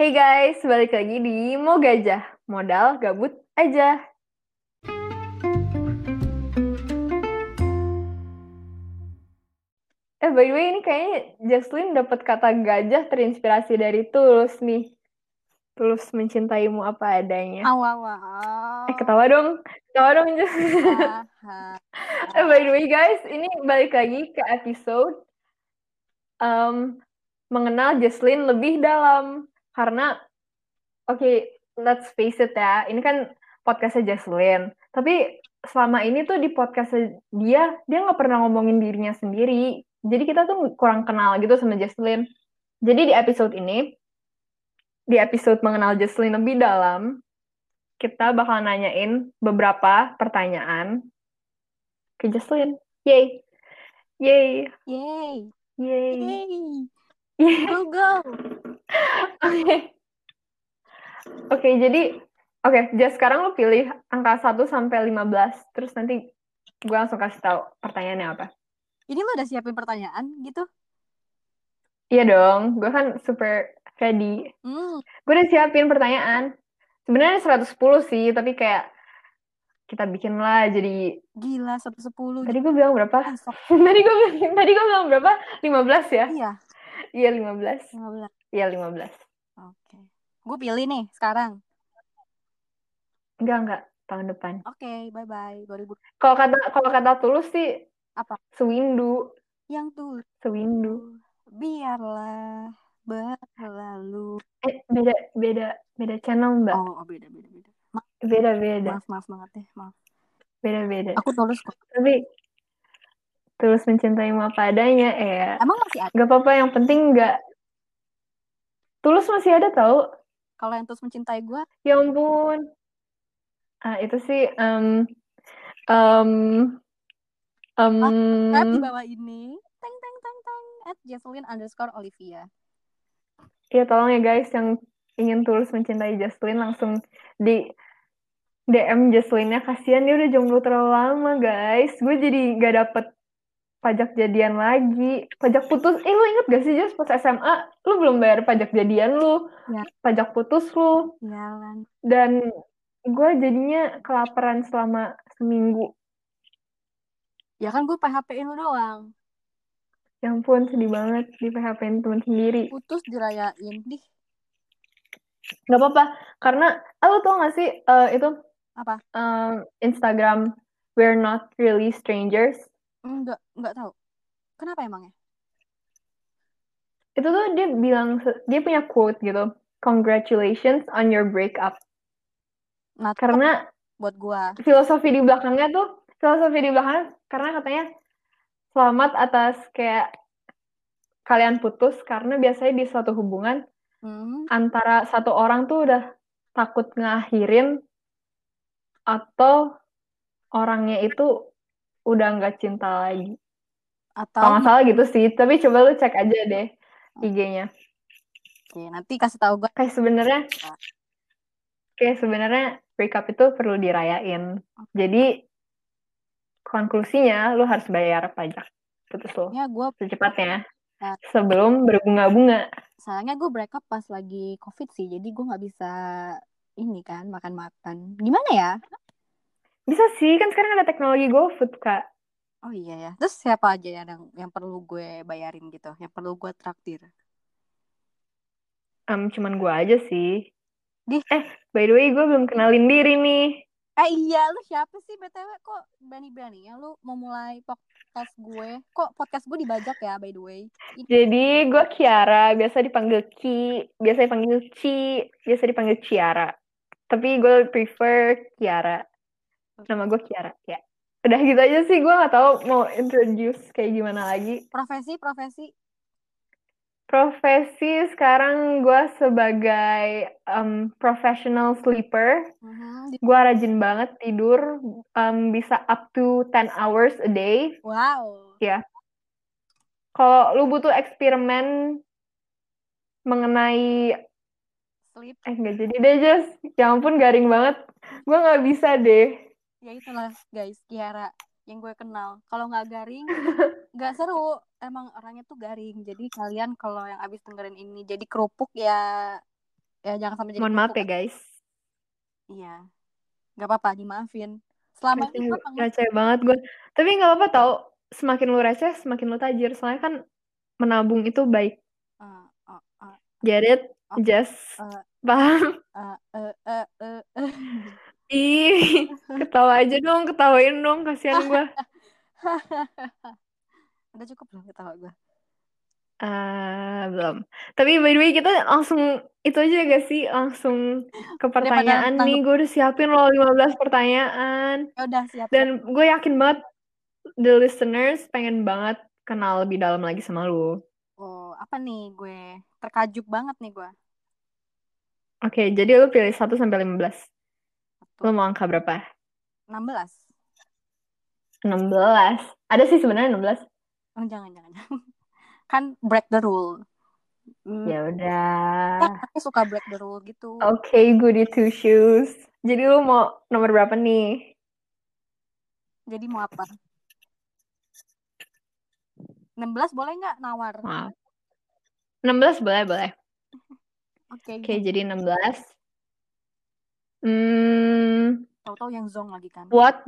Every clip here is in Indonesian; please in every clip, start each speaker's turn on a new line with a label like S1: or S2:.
S1: Hey guys, balik lagi di Mau Gajah, modal gabut aja. Eh, by the way, ini kayaknya Jaslyn dapat kata gajah terinspirasi dari Tulus nih. Tulus mencintaimu apa adanya.
S2: Aw, aw, aw.
S1: Eh, ketawa dong. Ketawa dong, eh, by the way, guys, ini balik lagi ke episode um, mengenal Jaslyn lebih dalam. Karena, oke, okay, let's face it ya, ini kan podcastnya Jaslyn. Tapi selama ini tuh di podcast dia, dia nggak pernah ngomongin dirinya sendiri. Jadi kita tuh kurang kenal gitu sama Jaslyn. Jadi di episode ini, di episode mengenal Jaslyn lebih dalam, kita bakal nanyain beberapa pertanyaan ke Jaslyn. Yay! Yay!
S2: Yay.
S1: Yay!
S2: Yay.
S1: Yay!
S2: Go, go.
S1: Oke. Oke, jadi oke, Jas sekarang lo pilih angka 1 sampai 15, terus nanti gue langsung kasih tahu pertanyaannya apa.
S2: Ini lo udah siapin pertanyaan gitu?
S1: Iya dong, gue kan super ready.
S2: Hmm.
S1: Gue udah siapin pertanyaan. Sebenarnya 110 sih, tapi kayak kita bikin lah jadi
S2: Gila, 110.
S1: tadi gue bilang berapa? Tadi gue tadi gue bilang berapa? 15 ya?
S2: Iya,
S1: Iya 15.
S2: 15.
S1: Iya 15.
S2: Oke. Gue pilih nih sekarang.
S1: Enggak enggak tahun depan.
S2: Oke, bye-bye. 2000.
S1: Kalau kata kalau kata tulus sih
S2: Apa?
S1: sewindu,
S2: Yang tuh.
S1: sewindu.
S2: Biarlah berlalu.
S1: Eh beda beda beda channel mbak.
S2: Oh, oh beda, beda, beda. Ma-
S1: Beda beda
S2: Maaf, maaf banget deh. Maaf.
S1: beda beda.
S2: Aku tulus kok.
S1: Tapi tulus mencintaimu apa adanya ya.
S2: Emang masih ada?
S1: Gak apa-apa yang penting nggak tulus masih ada tau.
S2: Kalau yang tulus mencintai gue,
S1: Ya ampun. Ah, itu sih um, um, um,
S2: Subscribe di bawah ini. Teng teng teng teng at Jocelyn underscore Olivia.
S1: ya tolong ya guys yang ingin tulus mencintai Jaslyn langsung di DM Jaslynnya kasihan dia udah jomblo terlalu lama guys. Gue jadi nggak dapet pajak jadian lagi. Pajak putus. Eh lu inget gak sih Jas pas SMA lu belum bayar pajak jadian lu,
S2: Ya.
S1: pajak putus lu.
S2: Jalan.
S1: dan gue jadinya kelaparan selama seminggu.
S2: Ya kan gue PHP-in lu doang.
S1: Ya ampun, sedih banget di PHP teman sendiri.
S2: Putus dirayain. Dih,
S1: Gak apa-apa, karena ah, lu tau gak sih eh, itu
S2: apa?
S1: em, Instagram We're Not Really Strangers.
S2: Enggak, enggak tahu. Kenapa emangnya?
S1: Itu tuh dia bilang, dia punya quote gitu. Congratulations on your breakup.
S2: Nah,
S1: Karena
S2: buat gua.
S1: filosofi di belakangnya tuh, filosofi di belakangnya, karena katanya selamat atas kayak kalian putus karena biasanya di suatu hubungan
S2: Hmm,
S1: antara satu orang tuh udah takut ngakhirin atau orangnya itu udah nggak cinta lagi.
S2: atau
S1: Kalau nggak salah gitu sih, tapi coba lu cek aja deh IG-nya.
S2: Oke, nanti kasih tahu gua.
S1: Kayak sebenarnya kayak sebenarnya breakup itu perlu dirayain. Jadi konklusinya lu harus bayar pajak putus lu
S2: Ya, gua
S1: secepatnya
S2: Ya.
S1: sebelum berbunga-bunga.
S2: sayangnya gue breakup pas lagi covid sih, jadi gue nggak bisa ini kan makan-makan. Gimana ya?
S1: Bisa sih, kan sekarang ada teknologi GoFood, Kak.
S2: Oh iya ya. Terus siapa aja yang yang perlu gue bayarin gitu? Yang perlu gue traktir?
S1: Em, cuman gua aja sih.
S2: Di-
S1: Eh, by the way, gue belum kenalin diri nih.
S2: Eh iya, lu siapa sih BTW kok berani-beraninya lu mau mulai podcast gue? Kok podcast gue dibajak ya by the way? Ini
S1: Jadi, gue Kiara, biasa dipanggil Ki, biasa dipanggil Ci, biasa dipanggil Ciara. Tapi gue prefer Kiara. Nama gue Kiara, ya. Udah gitu aja sih, gue gak tahu mau introduce kayak gimana lagi.
S2: profesi profesi
S1: Profesi sekarang gue sebagai em, professional sleeper. Gue rajin banget tidur, em, bisa up to 10 hours a day.
S2: Wow.
S1: Kalau lu butuh eksperimen mengenai
S2: Sleep.
S1: eh nggak jadi deh Jas, ya ampun garing banget, gue nggak bisa deh.
S2: Ya itulah guys, Kiara yang gue kenal. Kalau nggak garing, nggak seru. Emang orangnya tuh garing. Jadi kalian kalau yang abis dengerin ini jadi kerupuk ya ya jangan sampai jadi
S1: Mohon maaf ya guys.
S2: iya nggak apa-apa dimaafin selama
S1: Receh,
S2: ini
S1: receh banget gue. Tapi nggak apa-apa tau. Semakin lu receh, semakin lu tajir. Soalnya kan menabung itu baik.
S2: uh, uh, uh,
S1: Get it?
S2: Oke.
S1: Just
S2: uh,
S1: paham?
S2: uh, uh, uh, uh, uh.
S1: Ih, ketawa aja dong, ketawain dong, kasihan gue.
S2: udah cukup belum ketawa gue
S1: Ah, belum. Tapi by the way kita langsung itu aja gak sih? Langsung ke pertanyaan nih. Gue udah siapin loh 15 pertanyaan.
S2: ya udah siap.
S1: Dan gue yakin banget the listeners pengen banget kenal lebih dalam lagi sama lu.
S2: oh apa nih gue terkajub banget nih gue
S1: Oke, jadi lu pilih 1 sampai 15. Lu
S2: Satu.
S1: mau angka berapa?
S2: 16
S1: 16. Ada sih sebenarnya 16.
S2: oh, jangan jangan kan break the rule Hmm,
S1: Ya udah.
S2: aku suka break the rule gitu
S1: Oke, goody two shoes. Jadi lu mau nomor berapa nih?
S2: jadi mau apa 16 boleh nggak nawar
S1: Maaf. 16 boleh, boleh.
S2: oke
S1: Oke, jadi 16. Hmm,
S2: tahu-tahu yang zong lagi kan
S1: what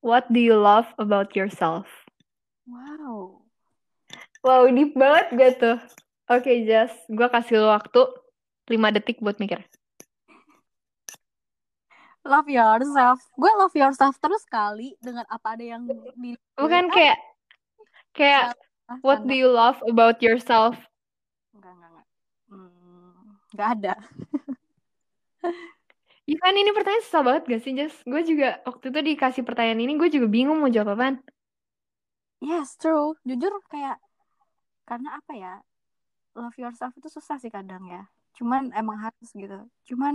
S1: what do you love about yourself?
S2: wow
S1: Wow, deep banget gak tuh? Oke, Jas, gue kasih lu waktu 5 detik buat mikir.
S2: love yourself gue love yourself terus kali dengan apa ada yang di
S1: Bukan kayak kayak
S2: Ah,
S1: what do you love about yourself?
S2: enggak enggak enggak Hmm, enggak ada
S1: Ya kan ini pertanyaan susah banget gak sih, Jas? Gue juga waktu itu dikasih pertanyaan ini, gue juga bingung mau jawab apaan.
S2: yes true jujur kayak karena apa ya love yourself itu susah sih kadang ya cuman emang harus gitu cuman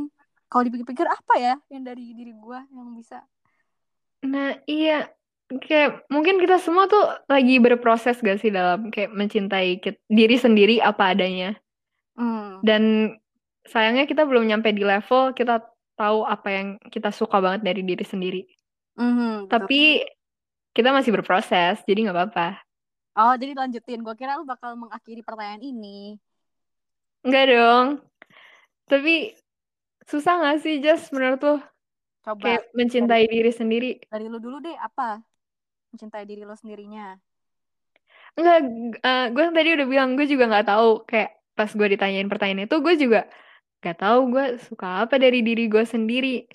S2: kalau dipikir-pikir apa ya yang dari diri gue yang bisa
S1: Nah, iya. Kayak mungkin kita semua tuh lagi berproses gak sih dalam kayak mencintai diri sendiri apa adanya.
S2: hmm,
S1: Dan sayangnya kita belum nyampe di level kita tahu apa yang kita suka banget dari diri sendiri.
S2: mhm, betul.
S1: Tapi kita masih berproses, jadi nggak apa-apa.
S2: oh jadi lanjutin gue kira lu bakal mengakhiri pertanyaan ini
S1: Enggak dong. Tapi susah nggak sih, Just menurut tuh
S2: coba
S1: kayak mencintai diri sendiri?
S2: dari lu dulu deh apa mencintai diri lo sendirinya
S1: Enggak, eh, gue tadi udah bilang gue juga nggak tahu. Kayak pas gue ditanyain pertanyaan itu, gue juga nggak tahu gue suka apa dari diri gue sendiri.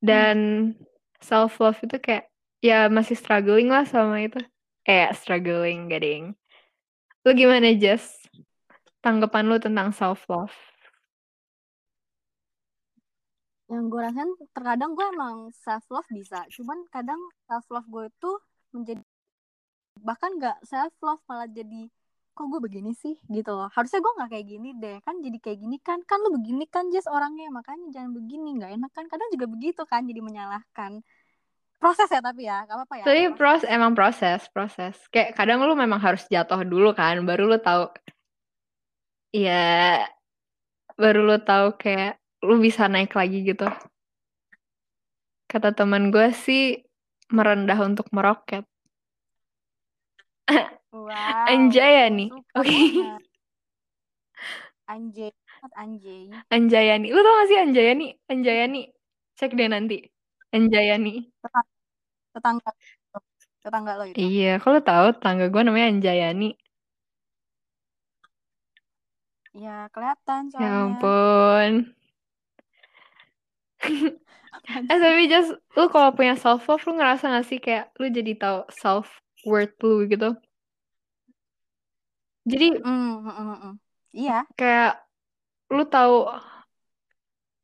S1: Dan self love itu kayak ya masih struggling lah sama itu. Eh, struggling, gading. Lu gimana, Jess? Tanggapan lu tentang self love?
S2: yang gue rasain terkadang gue emang self love bisa cuman kadang self love gue itu menjadi bahkan nggak self love malah jadi kok gue begini sih? Gitu loh. Harusnya gue nggak kayak gini deh. Kan jadi kayak gini kan. Kan lu begini kan Jess orangnya. Makanya jangan begini. Nggak enak kan. Kadang juga begitu kan. Jadi menyalahkan. Proses ya tapi ya. Gak apa-apa ya.
S1: Tapi
S2: proses.
S1: proses emang proses, proses. Kayak kadang lu memang harus jatuh dulu kan, baru lu tahu. Iya, baru lu tahu kayak lu bisa naik lagi gitu. Kata teman gue sih merendah untuk meroket.
S2: wow
S1: Anjayani.
S2: suka
S1: Oke.
S2: banget. anjay anjay
S1: Anjayani. Lu tau gak sih Anjayani? Anjayani. Cek deh nanti. Anjayani.
S2: tetangga tetangga lo itu
S1: Iya, kalau tahu tangga gue namanya Anjayani.
S2: ya kelihatan
S1: Ya
S2: soalnya
S1: ampun.
S2: Apaan
S1: Eh tapi just lu kalau punya self love lu ngerasa gak sih kayak lu jadi tahu self worth lu gitu. Jadi
S2: Hmm, hmm, hmm, hmm. Iya,
S1: kayak lu tahu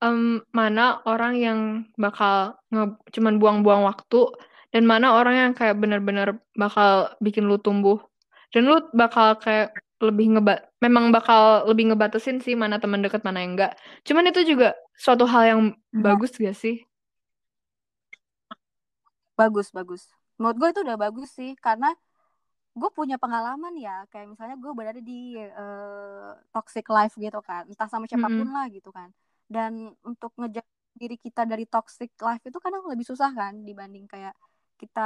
S1: em, mana orang yang bakal nge cuman buang-buang waktu dan mana orang yang kayak bener-bener bakal bikin lu tumbuh. Dan lu bakal kayak lebih ngeba memang bakal lebih ngebatasin sih mana teman dekat mana yang enggak. Cuman itu juga suatu hal yang bagus gak sih?
S2: bagus, bagus. Menurut gue itu udah bagus sih, karena gue punya pengalaman ya, kayak misalnya gue berada di eh, toxic life gitu kan, entah sama siapa pun
S1: Mm-mm.
S2: lah gitu kan. Dan untuk ngejaga diri kita dari toxic life itu kadang lebih susah kan dibanding kayak kita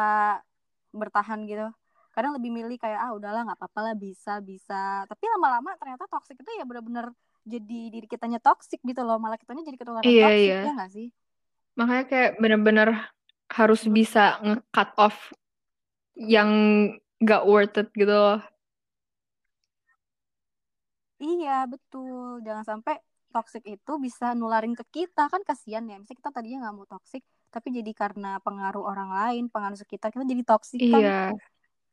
S2: bertahan gitu. Kadang lebih milih kayak ah udahlah nggak apa-apa lah bisa bisa. Tapi lama-lama ternyata toxic itu ya bener-bener jadi diri kitanya toxic gitu loh malah kitanya jadi ketularan
S1: Iya,
S2: toxic
S1: iya.
S2: ya nggak sih
S1: Makanya kayak bener-bener harus bisa nge-cut off yang gak worth it gitu loh.
S2: iya betul. Jangan sampai toxic itu bisa nularin ke kita. Kan kasihan ya. Misalnya kita tadinya nggak mau toxic tapi jadi karena pengaruh orang lain pengaruh sekitar kita jadi toxic kan
S1: Iya,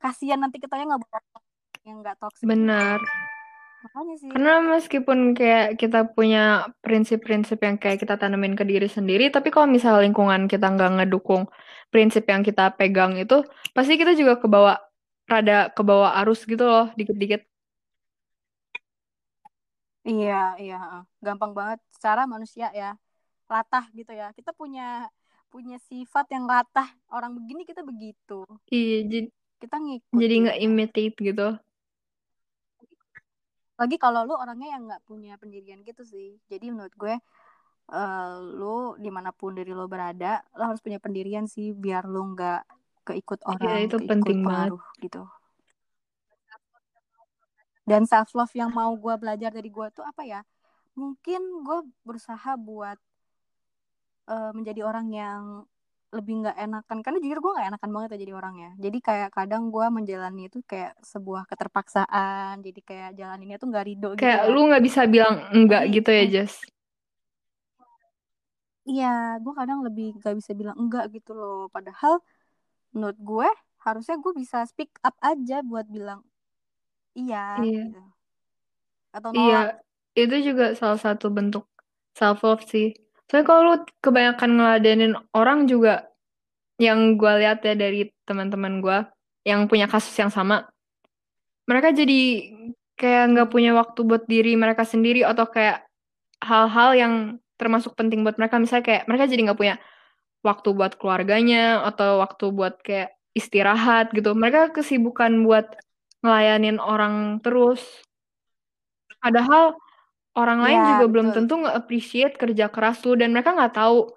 S2: kasihan nanti kita yang nggak yang nggak toxic
S1: benar.
S2: makanya sih.
S1: Karena meskipun kayak kita punya prinsip-prinsip yang kayak kita tanemin ke diri sendiri, tapi kalau misal lingkungan kita nggak ngedukung prinsip yang kita pegang itu, pasti kita juga kebawa rada kebawa arus gitu loh, dikit-dikit.
S2: iya iya gampang banget. Secara manusia ya latah gitu ya. Kita punya punya sifat yang latah. Orang begini kita begitu.
S1: Iya, jadi,
S2: kita ngikut
S1: jadi nggak imitate gitu.
S2: lagi kalau lu orangnya yang nggak punya pendirian gitu sih. Jadi menurut gue eh, lu di mana pun dari lo berada lo harus punya pendirian sih biar lu nggak keikut
S1: Iya,
S2: orang
S1: itu
S2: keikut
S1: penting banget.
S2: pengaruh gitu. Dan self love yang mau gue belajar dari gue tuh apa ya? Mungkin gue berusaha buat eh, menjadi orang yang lebih nggak enakan. Karena jujur gue nggak enakan banget ya jadi orangnya jadi kayak kadang gue menjalani itu kayak sebuah keterpaksaan. Jadi kayak jalaninnya tuh nggak ridho gitu.
S1: Kayak
S2: ya
S1: lu nggak bisa bilang enggak gitu ya,
S2: mm,
S1: Jess.
S2: iya gue kadang lebih nggak bisa bilang enggak gitu loh. Padahal menurut gue harusnya gue bisa speak up aja buat bilang iya
S1: Iya.
S2: gitu atau
S1: Iya,
S2: nolak
S1: itu juga salah satu bentuk self love sih. Soalnya kalau lu kebanyakan ngeladenin orang juga yang gue lihat ya dari teman-teman gue yang punya kasus yang sama, mereka jadi kayak nggak punya waktu buat diri mereka sendiri atau kayak hal-hal yang termasuk penting buat mereka. Misalnya kayak mereka jadi nggak punya waktu buat keluarganya atau waktu buat kayak istirahat gitu. Mereka kesibukan buat ngelayanin orang terus. Padahal orang lain
S2: Iya,
S1: juga belum
S2: betul.
S1: tentu nge-appreciate kerja keras lu dan mereka nggak tahu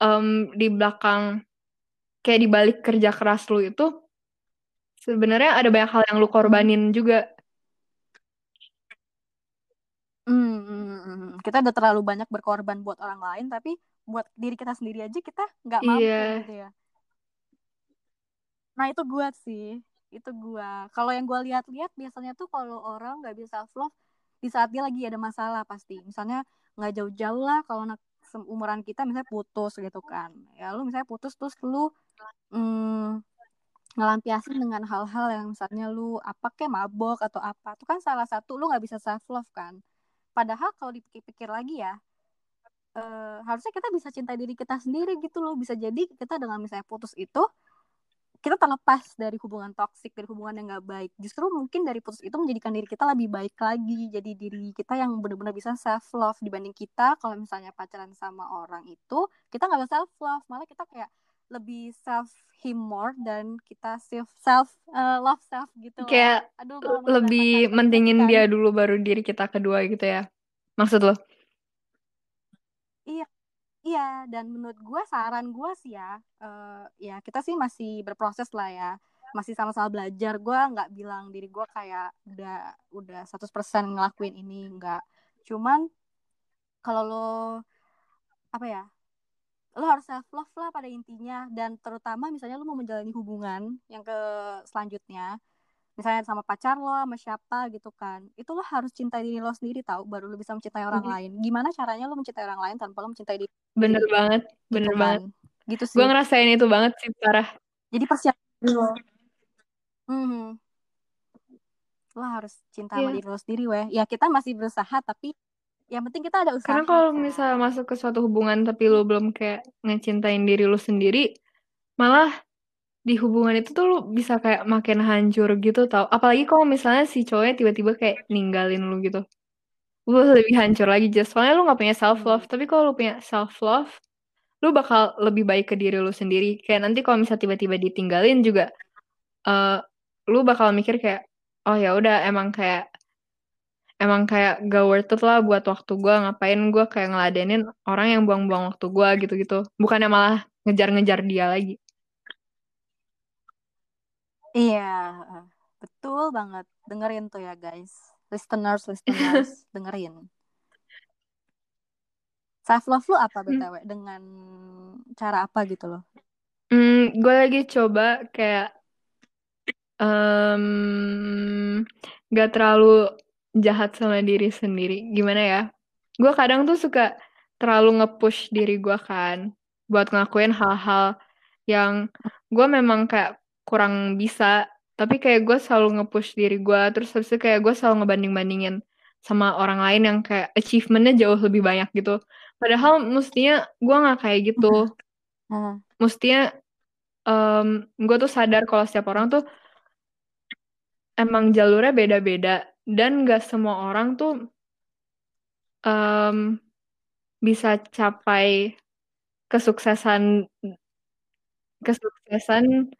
S1: em, di belakang kayak di balik kerja keras lu itu sebenarnya ada banyak hal yang lu korbanin juga.
S2: Hmm, hmm, hmm, hmm. kita udah terlalu banyak berkorban buat orang lain tapi buat diri kita sendiri aja kita nggak mampu
S1: Iya,
S2: gitu ya. Nah itu gua sih. Itu gua kalau yang gua lihat-lihat biasanya tuh kalau orang nggak bisa self love di saat dia lagi ada masalah pasti. Misalnya nggak jauh-jauh lah kalau anak umuran kita misalnya putus gitu kan. Ya lu misalnya putus terus lu hmm, ngelampiasin dengan hal-hal yang misalnya lu apa kayak mabok atau apa. Itu kan salah satu lu nggak bisa self love kan. Padahal kalau dipikir-pikir lagi ya eh, harusnya kita bisa cinta diri kita sendiri gitu loh bisa jadi kita dengan misalnya putus itu kita terlepas dari hubungan toksik dari hubungan yang nggak baik justru mungkin dari putus itu menjadikan diri kita lebih baik lagi jadi diri kita yang benar-benar bisa self love dibanding kita kalau misalnya pacaran sama orang itu kita nggak bisa self love malah kita kayak lebih self him more dan kita self self uh, love self gitu
S1: kayak
S2: aduh
S1: lebih
S2: bahasa
S1: mentingin
S2: kan.
S1: dia dulu baru diri kita kedua gitu ya. Maksud lo?
S2: Iya dan menurut gue saran gue sih ya uh, ya kita sih masih berproses lah ya. Masih sama-sama belajar. Gue nggak bilang diri gue kayak udah udah 100% ngelakuin ini nggak. Cuman kalau lo apa ya lo harus self love lah pada intinya. Dan terutama misalnya lo mau menjalani hubungan yang ke selanjutnya misalnya sama pacar lo sama siapa gitu kan itu lo harus cintai diri lo sendiri tahu baru lo bisa mencintai orang
S1: Iya.
S2: lain gimana caranya lo mencintai orang lain tanpa lo mencintai diri
S1: Bener
S2: sendiri
S1: banget, bener
S2: gitu
S1: banget.
S2: kan gitu
S1: Gue
S2: sih
S1: ngerasain itu banget sih parah.
S2: jadi persiapan diri lo hmm. lo harus cinta sama
S1: Iya.
S2: diri lo sendiri weh ya kita masih berusaha tapi yang penting kita ada usaha
S1: Karena kalau
S2: kan.
S1: misal masuk ke suatu hubungan tapi lu belum kayak ngecintain diri lu sendiri, malah di hubungan itu tuh lu bisa kayak makin hancur gitu tau. Apalagi kalau misalnya si cowoknya tiba-tiba kayak ninggalin lu gitu. Lu lebih hancur lagi just soalnya lu gak punya self love. Tapi kalau lu punya self love, lu bakal lebih baik ke diri lu sendiri. Kayak nanti kalau misalnya tiba-tiba ditinggalin juga, uh, lu bakal mikir kayak, oh ya udah emang kayak emang kayak gak worth it lah buat waktu gue ngapain gue kayak ngeladenin orang yang buang-buang waktu gue gitu-gitu bukannya malah ngejar-ngejar dia lagi
S2: iya betul banget. Dengerin tuh ya guys. Listeners listeners dengerin. Self love lu apa btw hmm. dengan cara apa gitu loh?
S1: Hmm, gue lagi coba kayak um, gak terlalu jahat sama diri sendiri. Gimana ya? Gue kadang tuh suka terlalu nge-push diri gue kan buat ngelakuin hal-hal yang gue memang kayak kurang bisa. Tapi kayak gue selalu nge-push diri gue terus habis itu kayak gue selalu ngebanding-bandingin sama orang lain yang kayak achievementnya jauh lebih banyak gitu. Padahal mestinya gue nggak kayak gitu.
S2: Hmm.
S1: mestinya um, gue tuh sadar kalau setiap orang tuh emang jalurnya beda-beda. Dan gak semua orang tuh um, bisa capai kesuksesan kesuksesan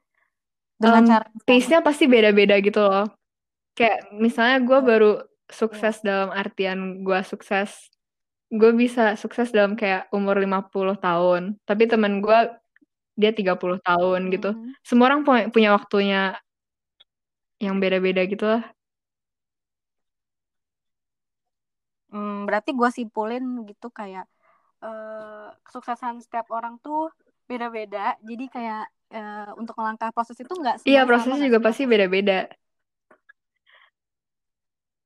S2: dengan um, cara
S1: pace-nya pasti beda-beda gitu loh. Kayak misalnya gue iya. baru sukses dalam artian gue sukses gue bisa sukses dalam kayak umur 50 tahun tapi teman gue dia 30 tahun gitu mm -hmm. semua orang punya, punya waktunya yang beda-beda gitu lah
S2: Hmm, berarti gue simpulin gitu kayak uh, kesuksesan setiap orang tuh beda-beda. Jadi kayak uh, untuk melangkah proses itu nggak
S1: Iya, prosesnya juga pasti beda-beda.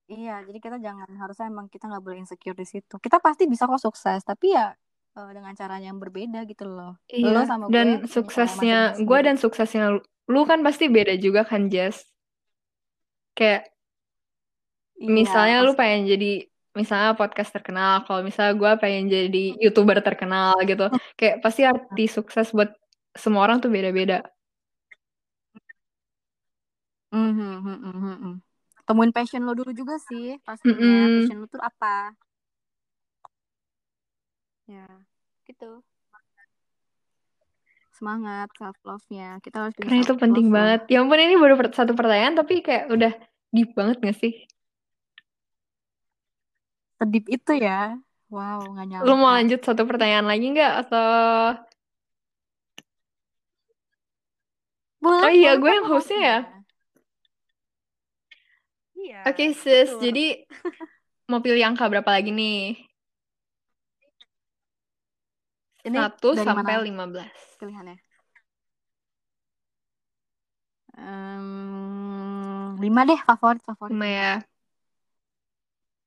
S2: Iya, jadi kita jangan harusnya emang kita nggak boleh insecure di situ. Kita pasti bisa kok sukses, tapi ya uh, dengan caranya yang berbeda gitu loh.
S1: Iya. Lo sama dan gue, suksesnya gue dan suksesnya lu kan pasti beda juga kan, Jess. Kayak iya, misalnya pasti. lu pengen jadi misalnya podcast terkenal kalau misalnya gue pengen jadi youtuber terkenal gitu kayak pasti arti sukses buat semua orang tuh beda-beda.
S2: Mm -hmm, temuin passion lo dulu juga sih pastinya. Mm -hmm. passion lo tuh apa? Ya gitu. Semangat self love nya kita harus
S1: karena itu penting banget. Ya ampun ini baru satu pertanyaan tapi kayak udah deep banget gak sih?
S2: Sedip itu ya. Wow nggak nyangka
S1: lu mau lanjut satu pertanyaan lagi nggak? Atau
S2: boleh,
S1: oh iya gue yang hostnya ya?
S2: Iya
S1: oke okay, sis. betul. jadi mau pilih angka berapa lagi nih?
S2: Ini
S1: satu sampai lima belas.
S2: pilihannya? Um, lima deh favorit favorit.
S1: Lima ya.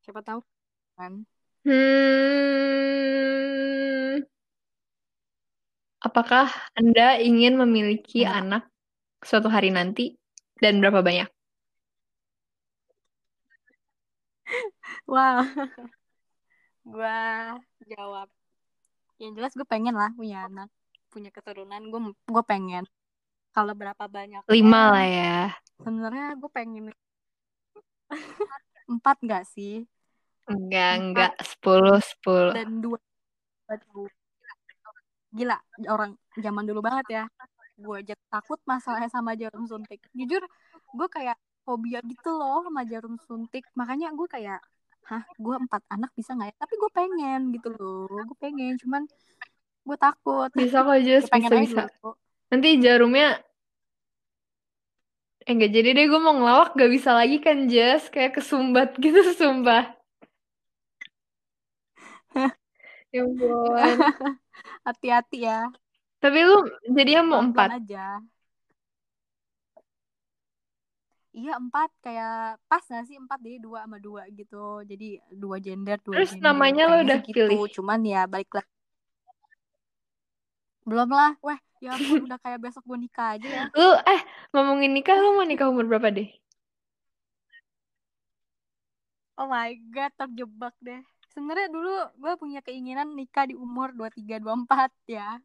S2: Siapa tahu kan?
S1: Hmm, apakah Anda ingin memiliki nah. anak suatu hari nanti dan berapa banyak?
S2: Wow, gue jawab. Yang jelas gue pengen lah punya anak, punya keturunan. Gue gue pengen. Kalau berapa banyak?
S1: Lima lah ya.
S2: Sebenarnya gue pengen empat gak sih?
S1: Enggak, enggak. Sepuluh, sepuluh.
S2: Dan dua. Gila, orang zaman dulu banget ya. Gue aja takut masalahnya sama jarum suntik. Jujur, gue kayak fobia gitu loh sama jarum suntik. Makanya gue kayak, hah, gue empat anak bisa nggak ya? Tapi gue pengen gitu loh. Gue pengen, cuman gue takut.
S1: Bisa kok, Jess. Bisa, bisa. Nanti jarumnya Eh enggak jadi deh gue mau ngelawak gak bisa lagi kan Jess Kayak kesumbat gitu sumpah Ya ampun.
S2: Hati-hati ya.
S1: Tapi lu jadinya mau empat?
S2: aja. Iya empat kayak pas gak sih empat jadi dua sama dua gitu jadi dua gender dua
S1: Terus
S2: gender.
S1: namanya lo udah
S2: gitu.
S1: pilih?
S2: Cuman ya balik lagi belum lah, weh ya udah kayak besok gue nikah aja ya.
S1: Lu eh ngomongin nikah lu mau nikah umur berapa deh?
S2: Oh my god terjebak deh sebenarnya dulu gue punya keinginan nikah di umur 23 24 ya.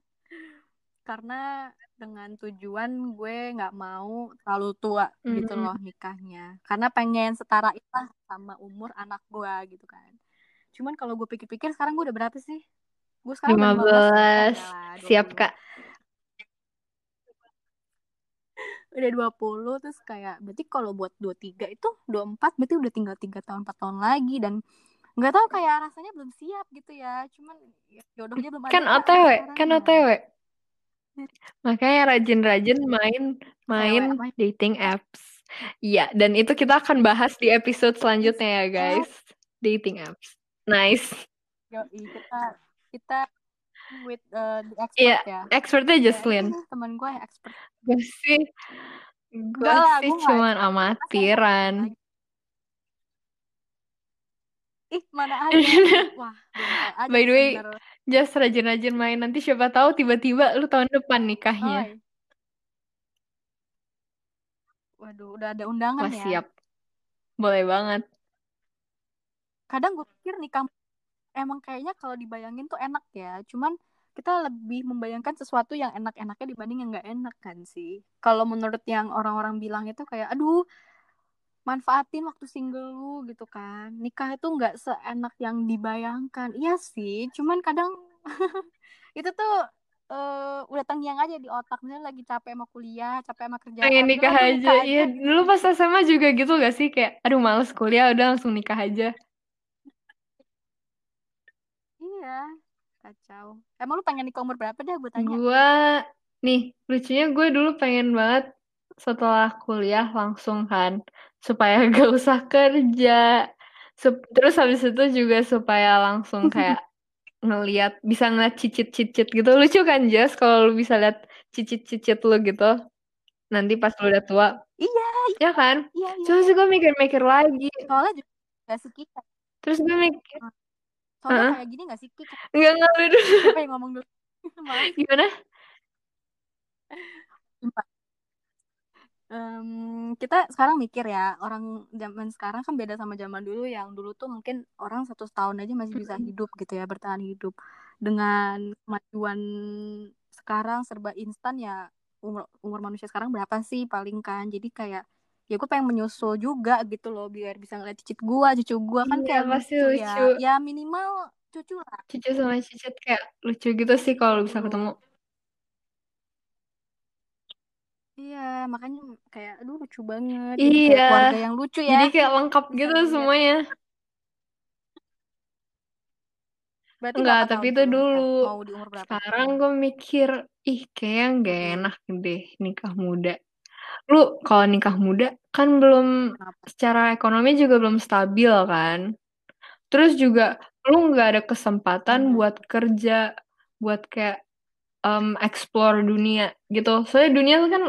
S2: Karena dengan tujuan gue nggak mau terlalu tua mm-hmm. gitu loh nikahnya. Karena pengen setara itu sama umur anak gue gitu kan. Cuman kalau gue pikir-pikir sekarang gue udah berapa sih?
S1: Gue sekarang 15. 15 Siap, Kak.
S2: udah 20 terus kayak berarti kalau buat 23 itu 24 berarti udah tinggal 3 tahun 4 tahun lagi dan nggak tahu kayak rasanya belum siap gitu ya cuman ya, jodohnya belum
S1: kan ada otw kan otw makanya rajin-rajin main main Cewek, dating apps Iya, dan itu kita akan bahas di episode selanjutnya ya guys. Dating apps. Nice.
S2: Yo, kita kita with uh, the expert
S1: Iya,
S2: ya.
S1: expertnya
S2: Ya,
S1: Jocelyn.
S2: itu teman gue yang expert.
S1: Gue sih, gue sih cuman amatiran.
S2: Ih, mana ada. Wah, aja
S1: By the way,
S2: bener.
S1: just rajin-rajin main. Nanti siapa tahu tiba-tiba lu tahun depan nikahnya.
S2: Oi. Waduh, udah ada undangan
S1: Wah,
S2: ya.
S1: siap. Boleh banget.
S2: Kadang gue pikir nikah emang kayaknya kalau dibayangin tuh enak ya. Cuman kita lebih membayangkan sesuatu yang enak-enaknya dibanding yang nggak enak kan sih. Kalau menurut yang orang-orang bilang itu kayak, aduh, manfaatin waktu single lu gitu kan. Nikah itu nggak seenak yang dibayangkan. Iya sih, cuman kadang itu tuh eh, udah terngiang aja di otak. Misalnya lagi capek sama kuliah, capek sama kerjaan.
S1: Pengen nikah
S2: gue
S1: aja. Iya,
S2: aja.
S1: dulu pas SMA juga gitu gak sih? Kayak, aduh males kuliah, udah langsung nikah aja.
S2: Iya, kacau. Emang lu pengen nikah umur berapa deh gue tanya?
S1: Gua, nih, lucunya gue dulu pengen banget setelah kuliah langsung kan. Supaya gak usah kerja. Sup- Terus habis itu juga supaya langsung kayak ngeliat, bisa ngeliat cicit-cicit gitu. Lucu kan, Jas, kalau lu bisa lihat cicit-cicit lu gitu. Nanti pas lu udah tua.
S2: Iya,
S1: Ya kan?
S2: iya, iya.
S1: Terus gue mikir-mikir lagi.
S2: Soalnya juga gak Kik?
S1: Terus gue mikir,
S2: Soalnya
S1: Heeh.
S2: kayak gini gak sih Kik?
S1: enggak lu dulu.
S2: Siapa yang ngomong dulu?
S1: Gimana?
S2: Em, kita sekarang mikir ya orang zaman sekarang kan beda sama zaman dulu yang dulu tuh mungkin orang satu tahun aja masih bisa hidup gitu ya bertahan hidup dengan kemajuan sekarang serba instan ya umur umur manusia sekarang berapa sih paling kan jadi kayak ya gue pengen menyusul juga gitu loh biar bisa ngeliat cicit gua cucu gua kan
S1: Iya,
S2: kayak
S1: pasti
S2: lucu,
S1: lucu.
S2: ya ya minimal cucu lah
S1: Cucu sama cicit kayak lucu gitu sih kalau bisa
S2: Tuh.
S1: ketemu.
S2: Iya, makanya kayak aduh lucu banget. Jadi kayak
S1: Iya.
S2: keluarga yang lucu ya.
S1: Jadi kayak lengkap gitu
S2: ngeliat.
S1: semuanya.
S2: Berarti
S1: Enggak, tapi itu dulu.
S2: Mau di umur berapa?
S1: Sekarang gue mikir, ih kayaknya nggak
S2: Mm-mm.
S1: enak deh nikah muda. Lu kalau nikah muda kan belum
S2: Kenapa?
S1: secara ekonomi juga belum stabil kan. Terus juga lu nggak ada kesempatan
S2: Mhm.
S1: buat kerja, buat kayak um, explore dunia gitu. Soalnya dunia tuh kan,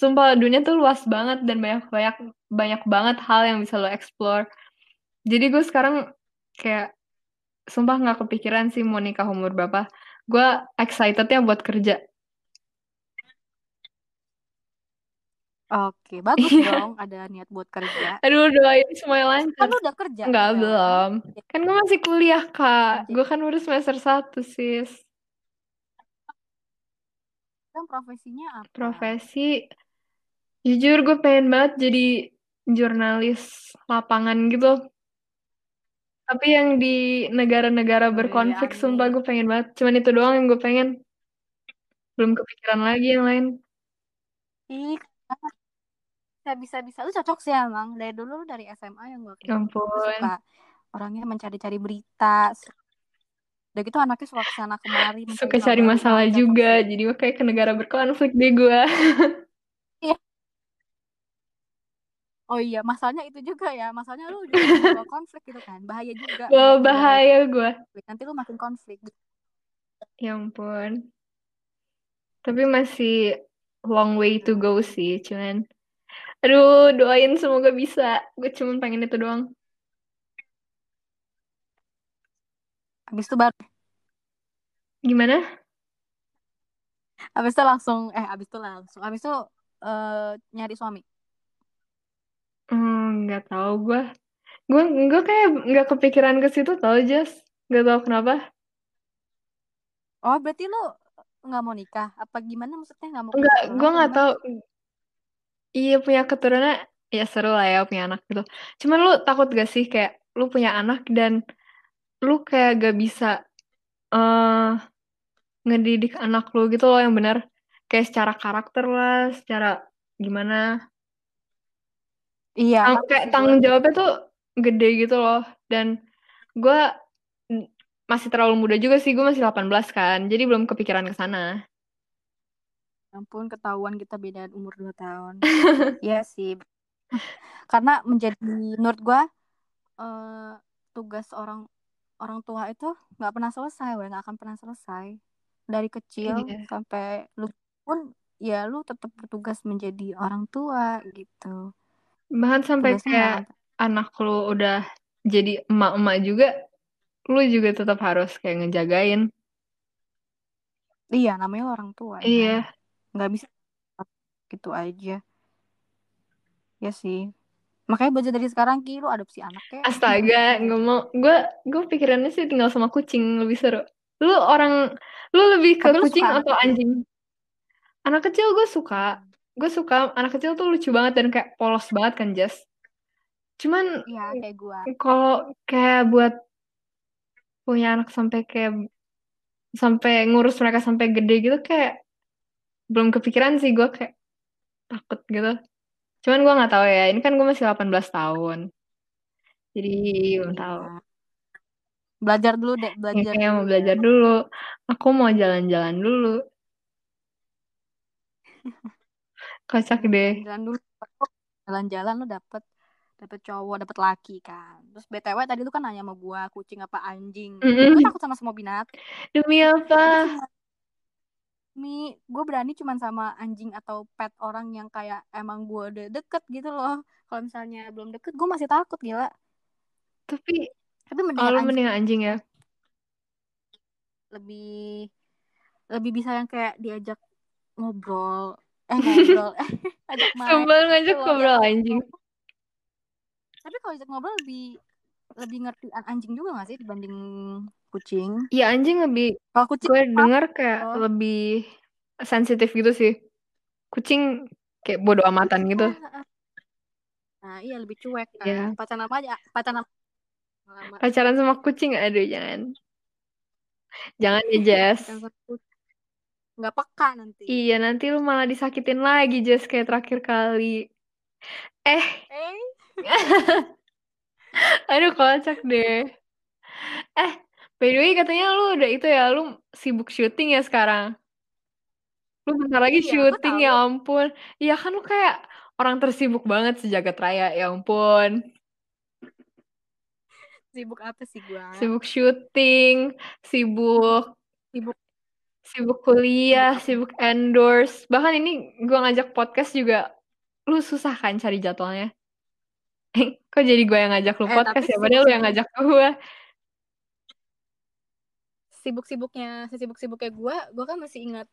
S1: sumpah dunia tuh luas banget dan banyak banyak banyak banget hal yang bisa lo explore. Jadi gue sekarang kayak sumpah nggak kepikiran sih mau nikah umur berapa. Gue excitednya buat kerja.
S2: Oke, bagus
S1: Iya.
S2: dong ada niat buat kerja.
S1: Aduh doain semuanya
S2: Kan
S1: lancar.
S2: lu udah kerja
S1: Enggak,
S2: sekarang.
S1: belum. Kan gue masih kuliah, Kak.
S2: Anjir.
S1: Gue kan udah semester 1, sis.
S2: Kan profesinya apa?
S1: Profesi, jujur gue pengen banget jadi jurnalis lapangan gitu. Tapi yang di negara-negara
S2: Wih,
S1: berkonflik,
S2: amin.
S1: sumpah gue pengen banget. Cuman itu doang yang gue pengen. Belum kepikiran lagi yang lain.
S2: Ih, bisa bisa bisa lu cocok sih emang. Dari dulu lu dari SMA yang gue
S1: Ya
S2: kenal. Lu
S1: ampun.
S2: suka orangnya mencari-cari berita. Udah gitu anaknya suka ke sana kemari
S1: Suka cari masalah
S2: cocok
S1: juga.
S2: sih.
S1: Jadi kayak ke negara berkonflik deh gue.
S2: Oh iya, masalahnya itu juga ya. Masalahnya lu juga bawa konflik gitu kan. Bahaya juga.
S1: Bawa bahaya gue.
S2: Nanti lu makin konflik.
S1: Ya ampun. Tapi masih long way to go sih. Cuman, aduh doain semoga bisa. Gue cuman pengen itu doang.
S2: Habis itu baru
S1: Gimana?
S2: habis itu langsung eh habis itu langsung. Habis itu eh, nyari suami.
S1: Hmm, nggak tahu gue. Gue gue kayak nggak kepikiran ke situ tau Jas. Nggak tahu kenapa.
S2: Oh, berarti lu nggak mau nikah? Apa gimana maksudnya nggak mau
S1: Enggak,
S2: keturunan
S1: gue nggak tahu. Iya punya keturunan ya seru lah ya punya anak gitu. Cuman lu takut gak sih kayak lu punya anak dan lu kayak gak bisa eh ngedidik anak lu gitu loh yang benar. Kayak secara karakter lah, secara gimana.
S2: Iya,
S1: Tang- kayak tanggung jawabnya tuh gede gitu loh. Dan gue masih terlalu muda juga sih, gue masih 18 kan. Jadi belum kepikiran ke sana.
S2: Ampun, ketahuan kita beda umur 2 tahun. Iya sih. Karena menjadi menurut gue eh, tugas orang orang tua itu nggak pernah selesai, weh nggak akan pernah selesai. Dari kecil
S1: Iya.
S2: sampai lu pun ya lu tetap bertugas menjadi orang tua gitu.
S1: Bahkan sampai
S2: Tugasnya
S1: kayak anak lu udah jadi emak-emak juga, lu juga tetap harus kayak ngejagain.
S2: Iya, namanya orang tua ya
S1: Iya.
S2: kan. Nggak bisa gitu aja. Ya sih. Makanya belajar dari sekarang Ki, lu adopsi anak ya.
S1: Astaga, nggak mau. Gue gue pikirannya sih tinggal sama kucing lebih seru. Lu orang, lu lebih ke
S2: Tapi
S1: kucing
S2: suka
S1: atau anjing? Anak kecil gue suka. Gue suka anak kecil tuh lucu banget dan kayak polos banget kan, Jess. Cuman
S2: Iya, kayak gua.
S1: kalau kayak buat punya anak sampai kayak sampai ngurus mereka sampai gede gitu kayak belum kepikiran sih gue kayak takut gitu. Cuman gue nggak tahu ya. Ini kan gue masih 18 tahun. Jadi belum tahu.
S2: Iya. Belajar dulu deh,
S1: Ya,
S2: belajar
S1: mau
S2: dulu
S1: belajar
S2: ya.
S1: dulu. Aku mau jalan-jalan dulu. Kocak deh.
S2: Jalan-jalan dulu. Jalan-jalan lu dapet dapet cowok, dapet laki kan. Terus BTW tadi lu kan nanya sama gua kucing apa anjing.
S1: Mm-mm.
S2: Gue takut sama semua binatang.
S1: Demi
S2: Gue
S1: apa?
S2: Cuma Mi, gue berani cuman sama anjing atau pet orang yang kayak emang gue udah deket gitu loh. Kalau misalnya belum deket, gue masih takut gila.
S1: Tapi
S2: Tapi
S1: oh,
S2: mendingan
S1: lu
S2: anjing
S1: mending anjing ya.
S2: lebih lebih bisa yang kayak diajak ngobrol, eh ngobrol, eh ajak main.
S1: Lu ngajak ngobrol anjing.
S2: Tapi kalau ajak ngobrol lebih lebih ngerti anjing juga gak sih dibanding kucing?
S1: Iya anjing lebih
S2: Kalau kucing
S1: gue denger kayak
S2: loh.
S1: lebih sensitif gitu sih. Kucing kayak bodo amatan gitu.
S2: Nah, iya lebih cuek kan.
S1: Iya.
S2: Pacaran apa aja? Pacaran apa?
S1: Pacaran sama kucing aduh jangan. Jangan ya Jess.
S2: Nggak peka nanti.
S1: Iya nanti lu malah disakitin lagi Jess kayak terakhir kali. Eh,
S2: Eh,
S1: aduh kocak deh. Eh, by the way katanya lu udah itu ya, lu sibuk syuting ya sekarang. Lu bentar lagi
S2: Iya,
S1: syuting ya ampun. Iya kan lu kayak orang tersibuk banget sejagat raya ya ampun.
S2: sibuk apa sih gua?
S1: Sibuk syuting, sibuk
S2: Sibuk
S1: sibuk kuliah,
S2: sibuk
S1: endorse. Bahkan ini gua ngajak podcast juga lu susah kan cari jadwalnya. Kok jadi gue yang ngajak lu
S2: Eh,
S1: podcast ya? Padahal lu yang ngajak gue.
S2: sibuk-sibuknya sesibuk-sibuknya gua, gua kan masih ingat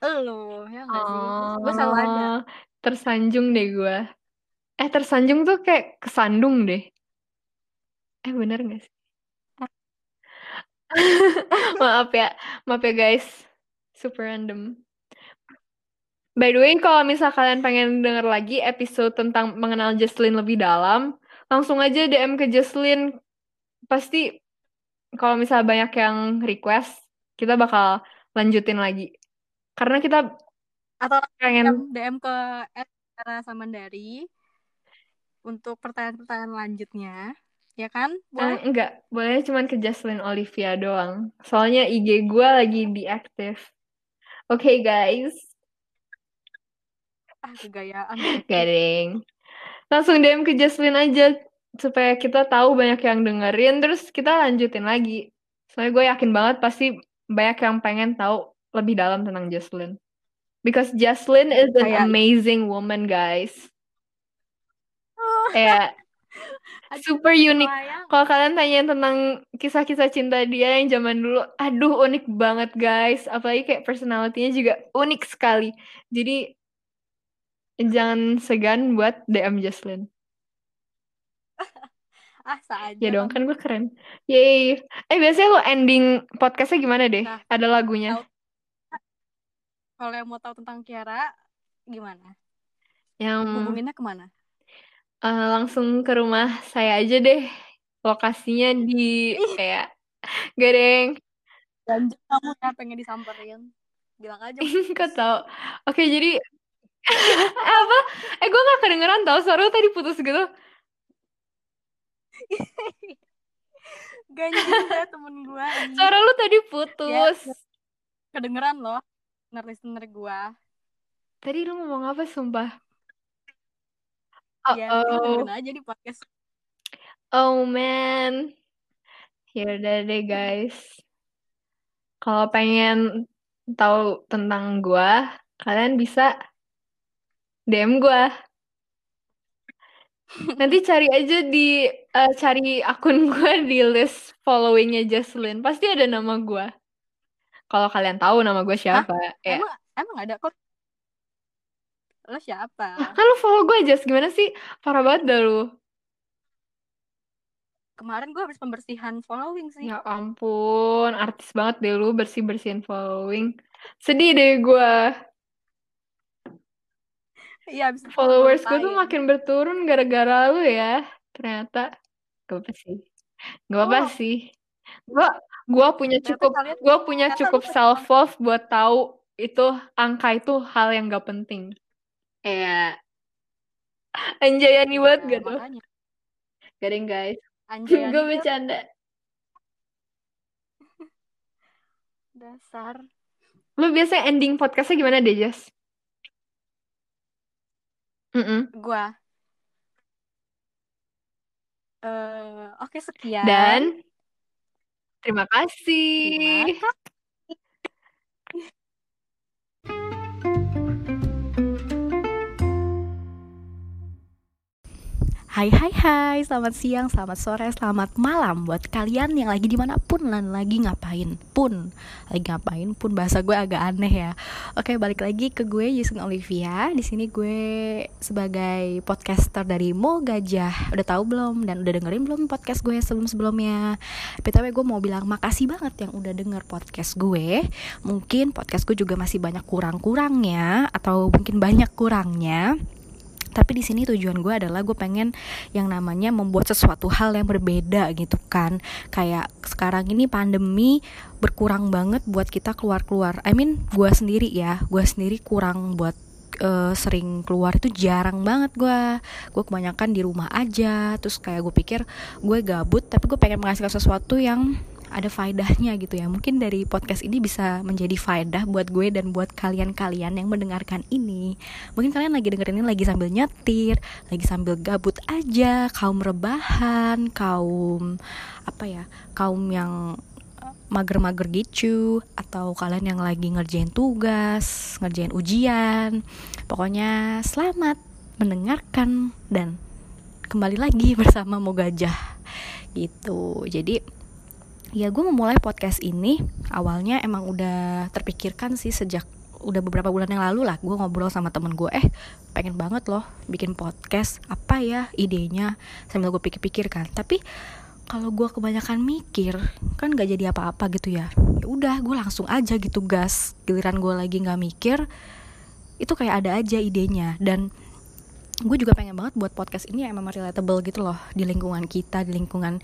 S2: lo ya nggak sih?
S1: Oh,
S2: Gua selalu ada.
S1: tersanjung deh gue. Eh, tersanjung tuh kayak kesandung deh. Eh, bener gak sih? Maaf ya, maaf ya guys. Super random. By the way, kalau misal kalian pengen denger lagi episode tentang mengenal Jesslyn lebih dalam, langsung aja DM ke Jesslyn. Pasti kalau misal banyak yang request, kita bakal lanjutin lagi. Karena kita
S2: Atau
S1: pengen
S2: DM, ke Era Samandari untuk pertanyaan-pertanyaan lanjutnya, ya kan?
S1: Eh,
S2: Boleh?
S1: enggak, boleh cuman ke Jesslyn Olivia doang. Soalnya IG gue lagi diaktif. Oke guys,
S2: Ah, kegayaan deh.
S1: garing. Langsung DM ke Jesslyn aja supaya kita tahu banyak yang dengerin terus kita lanjutin lagi. Soalnya gue yakin banget pasti banyak yang pengen tahu lebih dalam tentang Jesslyn. Because Jesslyn is an
S2: Kayak-
S1: amazing woman, guys. Kayak
S2: Aduh,
S1: super unik. Kalau kalian tanya tentang kisah-kisah cinta dia yang zaman dulu, aduh unik banget guys. Apalagi kayak personality-nya juga unik sekali. Jadi jangan segan buat DM Jesslyn.
S2: Ah, saja.
S1: Ya dong, kan gue keren. Yeay. Eh biasanya lo ending podcastnya gimana deh?
S2: Nah,
S1: Ada lagunya.
S2: tahu. Kalau yang mau tahu tentang Kiara, gimana?
S1: Yang
S2: Hubunginnya ke mana?
S1: eh, langsung ke rumah saya aja deh. Lokasinya di
S2: Ih.
S1: kayak Gadeng.
S2: Janji kamu ya pengen disamperin. Bilang aja.
S1: Kok tau? Oke, jadi apa? Eh, gue gak kedengeran tau suara lu tadi putus gitu.
S2: Ganjil ya temen gue.
S1: Suara lu tadi putus.
S2: Kedengeran loh. Listener gua.
S1: Tadi lu ngomong apa sumpah? Oh,
S2: Ya,
S1: oh,
S2: aja di podcast.
S1: oh man. Ya udah deh guys. Kalau pengen tahu tentang gua, kalian bisa DM gua. Nanti cari aja di uh, cari akun gua di list followingnya Jesslyn. Pasti ada nama gua. Kalau kalian tahu nama gue siapa,
S2: Hah?
S1: ya.
S2: Emang emang ada kok. Lo siapa?
S1: Kan lu follow gue aja, gimana sih? Parah banget dah lu.
S2: Kemarin gue habis pembersihan following sih.
S1: Ya ampun, artis banget deh lu bersih-bersihin following. Sedih deh gue.
S2: Iya,
S1: Followers gue tuh makin berturun gara-gara lu ya. Ternyata. Gak apa sih. Gak apa
S2: Oh.
S1: sih. Gue gua punya cukup gue punya cukup self love buat tahu itu angka itu hal yang gak penting. Iya. Anjayani banget
S2: Iya,
S1: gak tuh? Garing guys. Gue bercanda.
S2: dasar.
S1: Lu biasa ending podcastnya gimana deh, Jas? Mm-mm.
S2: Gua. Eh, oke sekian.
S1: Dan terima kasih.
S2: Terima Hai hai hai, selamat siang, selamat sore, selamat malam buat kalian yang lagi di mana pun dan lagi ngapain pun. Lagi ngapain pun, bahasa gue agak aneh ya. Oke, balik lagi ke gue, Jason Olivia. Di sini gue sebagai podcaster dari Mo Gajah. Udah tahu belum? Dan udah dengerin belum podcast gue sebelum-sebelumnya? BTW gue mau bilang makasih banget yang udah denger podcast gue. Mungkin podcast gue juga masih banyak kurang-kurangnya Atau mungkin banyak kurangnya tapi di sini tujuan gue adalah gue pengen yang namanya membuat sesuatu hal yang berbeda gitu kan. Kayak sekarang ini pandemi berkurang banget buat kita keluar keluar I mean gue sendiri ya gue sendiri kurang buat uh, sering keluar itu jarang banget gue. Gue kebanyakan di rumah aja terus kayak gue pikir gue gabut tapi gue pengen menghasilkan sesuatu yang ada faedahnya gitu ya. Mungkin dari podcast ini bisa menjadi faedah buat gue dan buat kalian-kalian yang mendengarkan ini. Mungkin kalian lagi dengerin ini lagi sambil nyetir lagi sambil gabut aja kaum rebahan kaum apa ya kaum yang mager-mager gitu atau kalian yang lagi ngerjain tugas ngerjain ujian. Pokoknya selamat mendengarkan dan kembali lagi bersama Mogajah. Gitu. Jadi ya gue memulai podcast ini awalnya emang udah terpikirkan sih sejak udah beberapa bulan yang lalu lah gue ngobrol sama temen gue eh pengen banget loh bikin podcast. Apa ya idenya? Sambil gue pikir-pikir kan. Tapi kalau gue kebanyakan mikir kan gak jadi apa-apa gitu ya. Ya udah gue langsung aja gitu gas. Giliran gue lagi nggak mikir itu kayak ada aja idenya. Dan gue juga pengen banget buat podcast ini yang memang relatable gitu loh di lingkungan kita di lingkungan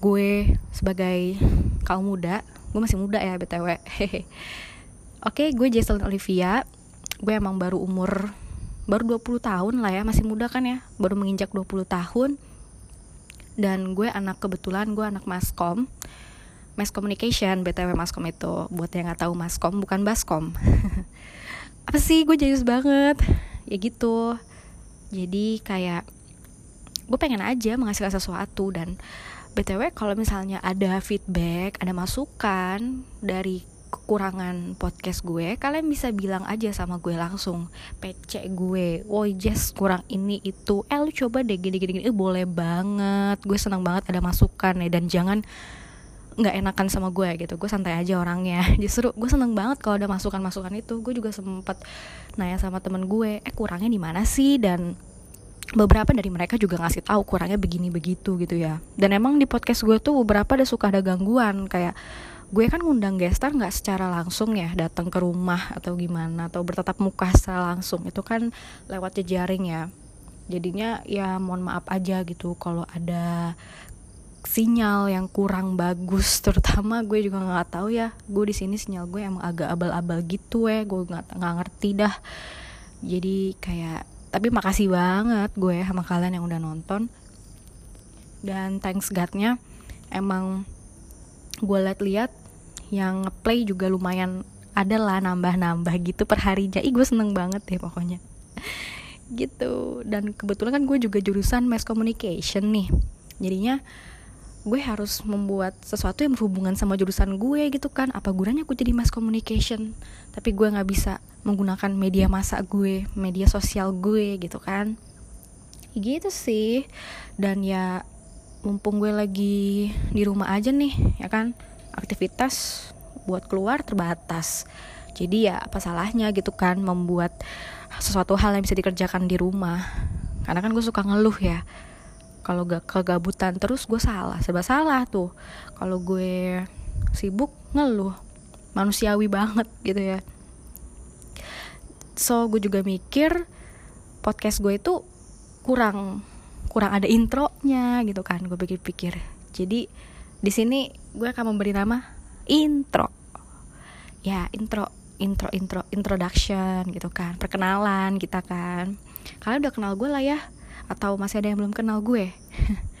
S2: gue sebagai kaum muda gue masih muda ya btw oke gue Jason Olivia. Gue emang baru umur baru 20 tahun lah ya masih muda kan ya. Baru menginjak 20 tahun. Dan gue anak kebetulan gue anak maskom. Mass communication btw maskom itu. Buat yang nggak tahu maskom bukan baskom. Apa sih? Gue jayus banget. Ya gitu. Jadi kayak gue pengen aja menghasilkan sesuatu dan btw kalau misalnya ada feedback ada masukan dari kekurangan podcast gue kalian bisa bilang aja sama gue langsung. PC gue woi Jess kurang ini itu. Eh lu coba deh gini gini gini. Eh, boleh banget. Gue senang banget ada masukan ya dan jangan nggak enakan sama gue gitu. Gue santai aja orangnya. Justru gue seneng banget kalau ada masukan masukan itu. Gue juga sempet nanya sama temen gue eh kurangnya di mana sih? Dan beberapa dari mereka juga ngasih tahu kurangnya begini begitu gitu ya. Dan emang di podcast gue tuh beberapa ada suka ada gangguan kayak gue kan ngundang gestar nggak secara langsung ya datang ke rumah atau gimana atau bertatap muka secara langsung. Itu kan lewat jejaring ya. Jadinya ya mohon maaf aja gitu kalau ada sinyal yang kurang bagus. Terutama gue juga nggak tahu ya gue di sini sinyal gue emang agak abal-abal gitu ya gue nggak nggak ngerti dah. Jadi kayak tapi makasih banget gue sama kalian yang udah nonton. Dan thanks Godnya emang gue liat-liat yang play juga lumayan ada lah nambah-nambah gitu per harinya ih gue seneng banget deh pokoknya. Gitu. Dan kebetulan kan gue juga jurusan mass communication nih. Jadinya gue harus membuat sesuatu yang berhubungan sama jurusan gue gitu kan. Apa gunanya gue jadi mass communication? Tapi gue nggak bisa menggunakan media masa gue media sosial gue gitu kan. Gitu sih. Dan ya mumpung gue lagi di rumah aja nih ya kan? Aktivitas buat keluar terbatas. Jadi ya apa salahnya gitu kan membuat sesuatu hal yang bisa dikerjakan di rumah? Karena kan gue suka ngeluh ya kalau gak kegabutan terus gue salah. Serba salah tuh. Kalau gue sibuk ngeluh. Manusiawi banget gitu ya. So gue juga mikir podcast gue itu kurang kurang ada intronya gitu kan. Gue pikir-pikir. Jadi di sini gue akan memberi nama intro. Ya intro intro intro introduction gitu kan. Perkenalan kita kan. Kalian udah kenal gue lah ya atau masih ada yang belum kenal gue